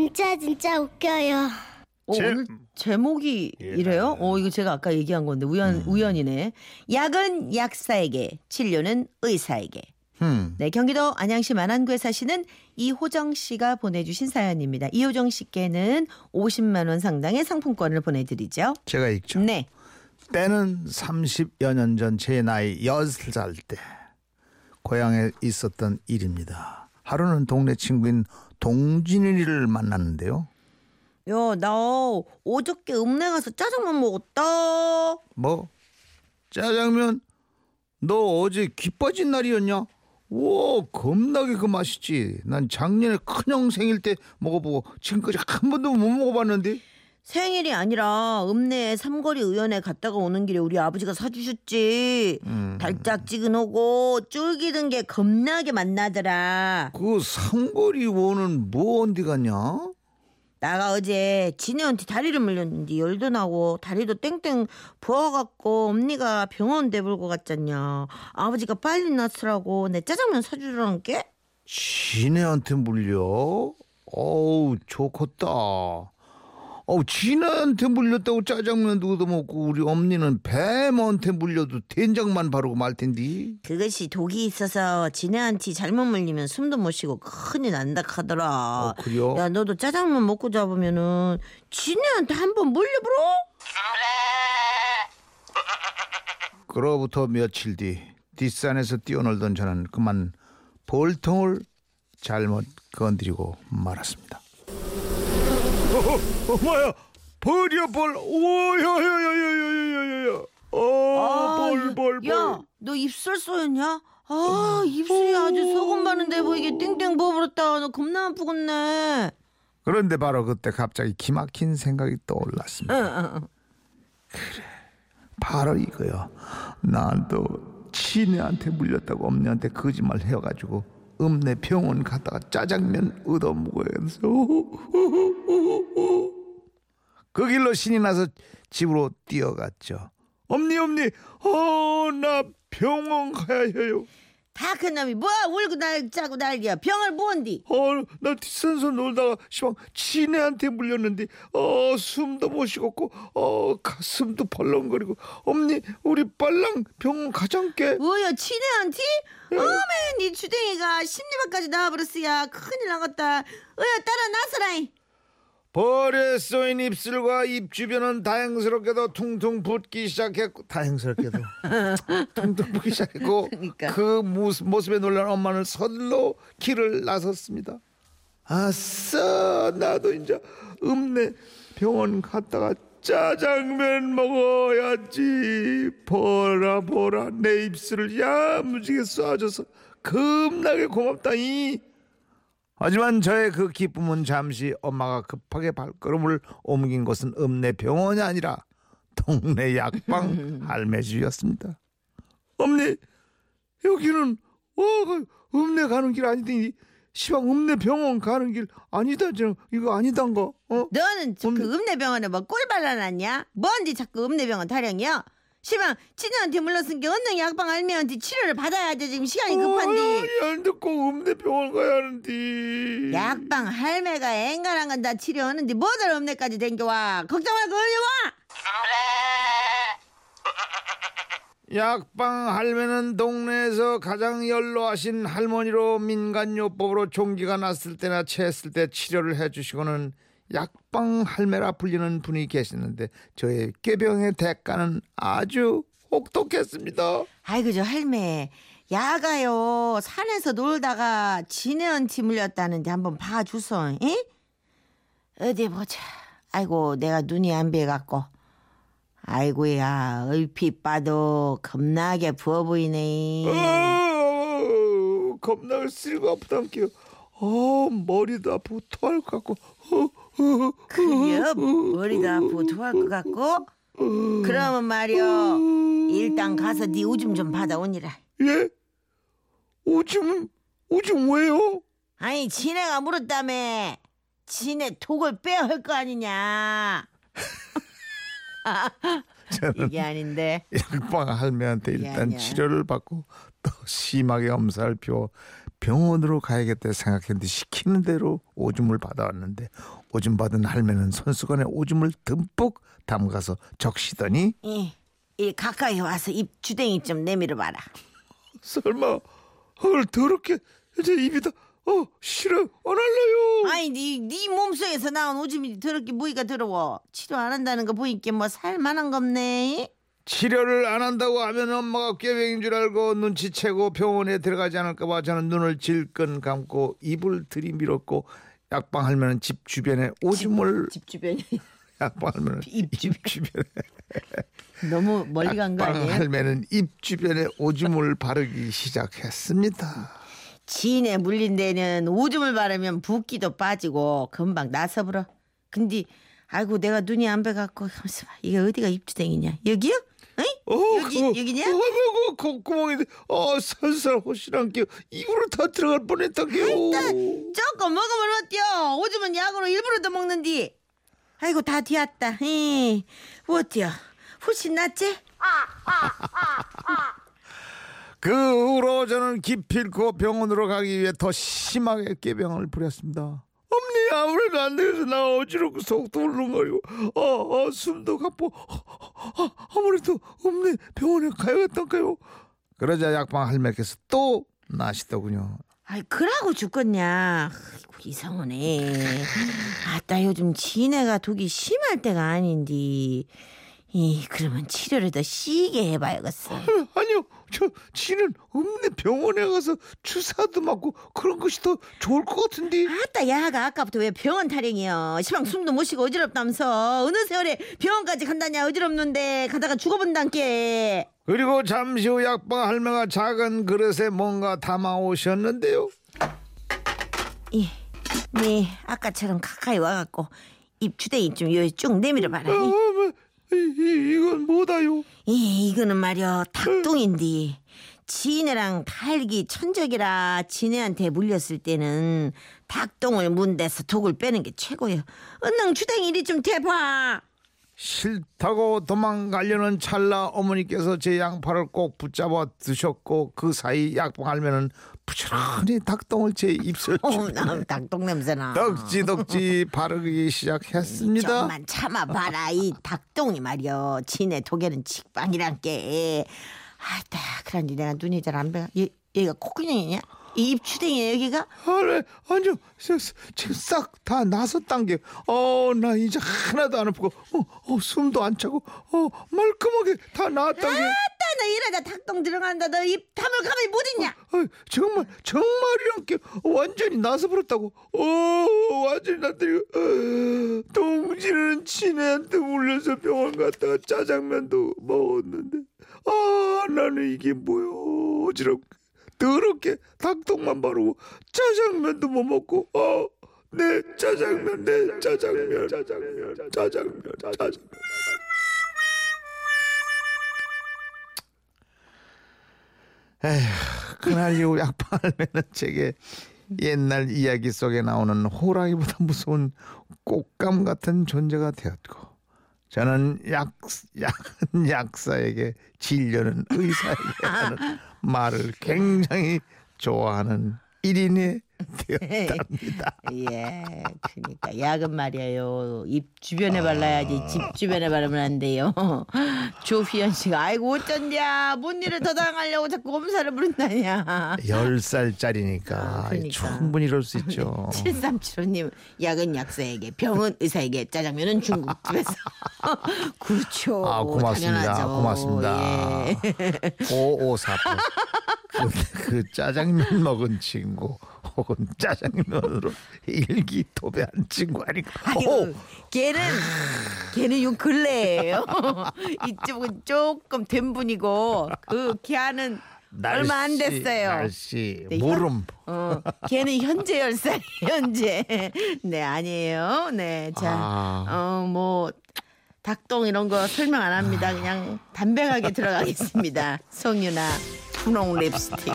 진짜 진짜 웃겨요. 어, 제- 오늘 제목이 예. 이래요? 어 이거 제가 아까 얘기한 건데 우연 우연이네. 약은 약사에게, 진료는 의사에게. 음. 네, 경기도 안양시 만안구에 사시는 이호정 씨가 보내주신 사연입니다. 이호정 씨께는 50만 원 상당의 상품권을 보내드리죠. 제가 읽죠. 네. 때는 30여 년 전 제 나이 6살 때 고향에 있었던 일입니다. 하루는 동네 친구인 동진이를 만났는데요. 야, 나 어저께 읍내 가서 짜장면 먹었다. 뭐 짜장면 너 어제 기 빠진 날이었냐? 와 겁나게 그 맛있지. 난 작년에 큰형 생일 때 먹어보고 지금까지 한 번도 못 먹어봤는데. 생일이 아니라 읍내 삼거리 의원에 갔다가 오는 길에 우리 아버지가 사주셨지. 음. 달짝지근하고 쫄깃한 게 겁나게 맛나더라. 그 삼거리 원은 뭐 어디 갔냐? 나가 어제 지네한테 다리를 물렸는데 열도 나고 다리도 땡땡 부어갖고 언니가 병원 대불고 갔잖냐. 아버지가 빨리 낫으라고 내 짜장면 사주라는 게? 지네한테 물려? 어우 좋겠다. 어우 지네한테 물렸다고 짜장면도 얻어먹고 우리 엄니는 뱀한테 물려도 된장만 바르고 말 텐데. 그것이 독이 있어서 지네한테 잘못 물리면 숨도 못 쉬고 큰일 난다 하더라. 어, 그래요? 야 너도 짜장면 먹고 잡으면은 지네한테 한번 물려보러? 그로부터 며칠 뒤 뒷산에서 뛰어놀던 저는 그만 볼통을 잘못 건드리고 말았습니다. 어, 어, 뭐야? 버려 어, 아, 벌. 오야야야야야야야. 어, 벌, 벌, 벌. 야, 너 입술 쏘였냐? 아, 음. 입술이 아주 소금 바른 데 보이게 땡땡 부어버렸다. 나 겁나 아프겠네. 그런데 바로 그때 갑자기 기막힌 생각이 떠올랐습니다. 응, 응. 그래, 바로 이거요. 난또 친애한테 물렸다고 엄니한테 거짓말 해가지고 읍내 병원 갔다가 짜장면 얻어 먹어야겠어. 그 길로 신이 나서 집으로 뛰어갔죠. 엄니 엄니, 어나 병원 가야 해요. 다큰 놈이 뭐야 울고 날 짜고 난리야. 병을 뭔디? 어나 뒷산서 놀다가 시방 친애한테 물렸는데 어 숨도 못 쉬겠고 어 가슴도 벌렁거리고 엄니 우리 빨랑 병원 가장께. 뭐야 친애한테? 어메 네 주댕이가 심리박까지 나와버렸어야 큰일 나겠다. 어야 따라 나서라이. 벌에 쏘인 입술과 입 주변은 다행스럽게도 퉁퉁 붓기 시작했고 다행스럽게도 퉁퉁 붓기 시작했고 그러니까. 그 모습, 모습에 놀란 엄마는 서둘러 길을 나섰습니다. 아싸 나도 이제 읍내 병원 갔다가 짜장면 먹어야지 보라 보라 내 입술을 야무지게 쏴줘서 겁나게 고맙다이 하지만 저의 그 기쁨은 잠시 엄마가 급하게 발걸음을 옮긴 곳은 읍내 병원이 아니라 동네 약방 할매 집이었습니다. 엄니 여기는 어 읍내 가는 길 아니더니 시방 읍내 병원 가는 길 아니다 저 이거 아니단 거 어? 너는 저- 그 뭔데? 읍내 병원에 뭐 꿀 발라놨냐? 뭔디 자꾸 읍내 병원 타령이야? 시방 친애한테 물렀은 게 언능 약방 알미한테 치료를 받아야지 지금 시간이 급한데. 어, 안 듣고 읍내 병원 가야 하는데. 약방 할매가 앵간한 건 다 치료하는데 뭐들 읍내까지 댕겨와. 걱정 말고 얼리 와! 약방 할매는 동네에서 가장 연로하신 할머니로 민간요법으로 종기가 났을 때나 체했을 때 치료를 해주시고는 약방 할매라 불리는 분이 계시는데 저의 꾀병의 대가는 아주 혹독했습니다. 아이고 저 할매 야가요 산에서 놀다가 지네한테 물렸다는데 한번 봐주소 응? 어디 보자 아이고 내가 눈이 안 배갖고 아이고야 얼핏 봐도 겁나게 부어 보이네 어, 겁나 쓸고 아프다니까요. 어, 머리도 아프고 토할 것 같고. 어, 어, 그려 아프고 토할 것 같고 그러면 말이여 일단 가서 네 오줌 좀 받아오니라 예? 오줌 오줌 왜요? 아니 지네가 물었다며 지네 독을 빼야 할 거 아니냐 저는 이게 아닌데 약방 할매한테 일단 아니야. 치료를 받고 또 심하게 엄살을 피워 병원으로 가야겠다 생각했는데 시키는 대로 오줌을 받아왔는데 오줌 받은 할매는 손수건에 오줌을 듬뿍 담가서 적시더니 이, 이 가까이 와서 입 주댕이 좀 내밀어 봐라. 설마 헐 더럽게 이제 입이다 어 싫어 안 할래요 아니 네, 네 몸속에서 나온 오줌이 더럽게 무이가 더러워. 치료 안 한다는 거 보니까 뭐 살만한 거 없네. 치료를 안 한다고 하면 엄마가 꾀병인 줄 알고 눈치채고 병원에 들어가지 않을까봐 저는 눈을 질끈 감고 입을 들이밀었고 약방 할매는 집 주변에 오줌을 집 주변이 약방 할매는 입 입 주변에 너무 멀리 간거 약방 아니에요? 할매는 입 주변에 오줌을 바르기 시작했습니다. 지인에 물린 데는 오줌을 바르면 붓기도 빠지고 금방 나서불어. 근데 아이고 내가 눈이 안 배갖고. 이게 어디가 입주댕이냐? 여기요? 어, 여기 그거, 여기냐? 어, 그거 그 구멍인데 어 살살 호시란 게 입으로 다 들어갈 뻔했다게요. 조금 먹으면 어때요? 오줌은 약으로 일부러 더 먹는디. 아이고 다 뒤었다. 이 어때요? 훨씬 낫지? 그 후로 저는 기필코 병원으로 가기 위해 더 심하게 깨병을 부렸습니다. 엄니 아무래도 안 돼서 나 어지럽고 속도 울렁거리고 어, 어 숨도 가쁘고 어, 어, 아무래도 엄니 병원에 가야겠다까요. 그러자 약방 할매께서 또 나시더군요. 아이 그러고 죽겠냐? 이상하네. 아따 요즘 지네가 독이 심할 때가 아닌디. 이 그러면 치료를 더 시게 해봐야겠어. 아니요, 저 지는 없네 병원에 가서 주사도 맞고 그런 것이 더 좋을 것 같은데. 아따 야가 아까부터 왜 병원 타령이여? 시방 숨도 못 쉬고 어지럽다면서. 어느 세월에 병원까지 간다냐? 어지럽는데 가다가 죽어본단께. 그리고 잠시 후 약방 할매가 작은 그릇에 뭔가 담아 오셨는데요. 이, 네 아까처럼 가까이 와갖고 입 주댕이 좀 여기 쭉 내밀어 봐라. 어, 뭐, 이, 이, 이건 뭐다요? 이, 이거는 말이야 닭똥인데 지네랑 달기 천적이라 지네한테 물렸을 때는 닭똥을 문 데서 독을 빼는 게 최고예요 은능 주댕이 이리 좀 대봐 싫다고 도망가려는 찰나 어머니께서 제 양팔을 꼭 붙잡아 드셨고 그 사이 약방 할매는 부지런히 닭똥을 제 입술 나 닭똥 냄새나. 덕지덕지 바르기 시작했습니다. 좀만 참아봐라 이 닭똥이 말이여. 지네 독에는 직방이란 게. 아따 그런지 내가 눈이 잘안 배가 얘, 얘가 콧구녕이냐 이 입 추댕이야 여기가? 아래. 아니요 저, 저, 지금 싹 다 나섰단 게어나 이제 하나도 안 아프고 어, 어, 숨도 안 차고 어 말끔하게 다 나았단 게. 아따 너 이러다 닭똥 들어간다. 너 입 다물 가만히 못 있냐? 어, 정말 정말이란 게 완전히 나서 버렸다고. 어 완전히 나더니 어, 동지는 친애한테 물려서 병원 갔다가 짜장면도 먹었는데. 아 나는 이게 뭐야. 어지럽게 더럽게 닭똥만 바르고 짜장면도 못 먹고 어 내 짜장면 내 짜장면 짜장면 짜장면 짜장면. 에휴, 그날 이후 약팔매는 제게 옛날 이야기 속에 나오는 호랑이보다 무서운 꽃감 같은 존재가 되었고 저는 약, 약, 약사에게 진료는 의사에게 하는 말을 굉장히 좋아하는 1인이 되었답니다. 예 그러니까 약은 말이에요 입 주변에 발라야지 집 주변에 바르면 안 돼요 조휘연 씨가 아이고 어쩐냐 뭔 일을 더 당하려고 자꾸 검사를 부른다냐 10살짜리니까 아, 그러니까. 충분히 이럴 수 있죠. 7375님 약은 약사에게 병은 의사에게 짜장면은 중국집에서 그렇죠 아 고맙습니다. 당연하죠. 고맙습니다. 예. 5548. 그, 그 짜장면 먹은 친구 혹은 짜장면으로 일기토배한 친구 아닌가. 아이고 걔는 걔는 요 근래예요. 이쪽은 조금 된 분이고 그 걔는 얼마 안 됐어요. 날씨 네, 모름. 어, 걔는 현재 열살 현재. 네 아니에요. 네 자 아. 어뭐 닭똥 이런 거 설명 안 합니다. 그냥 담백하게 들어가겠습니다. 송유나 분홍 립스틱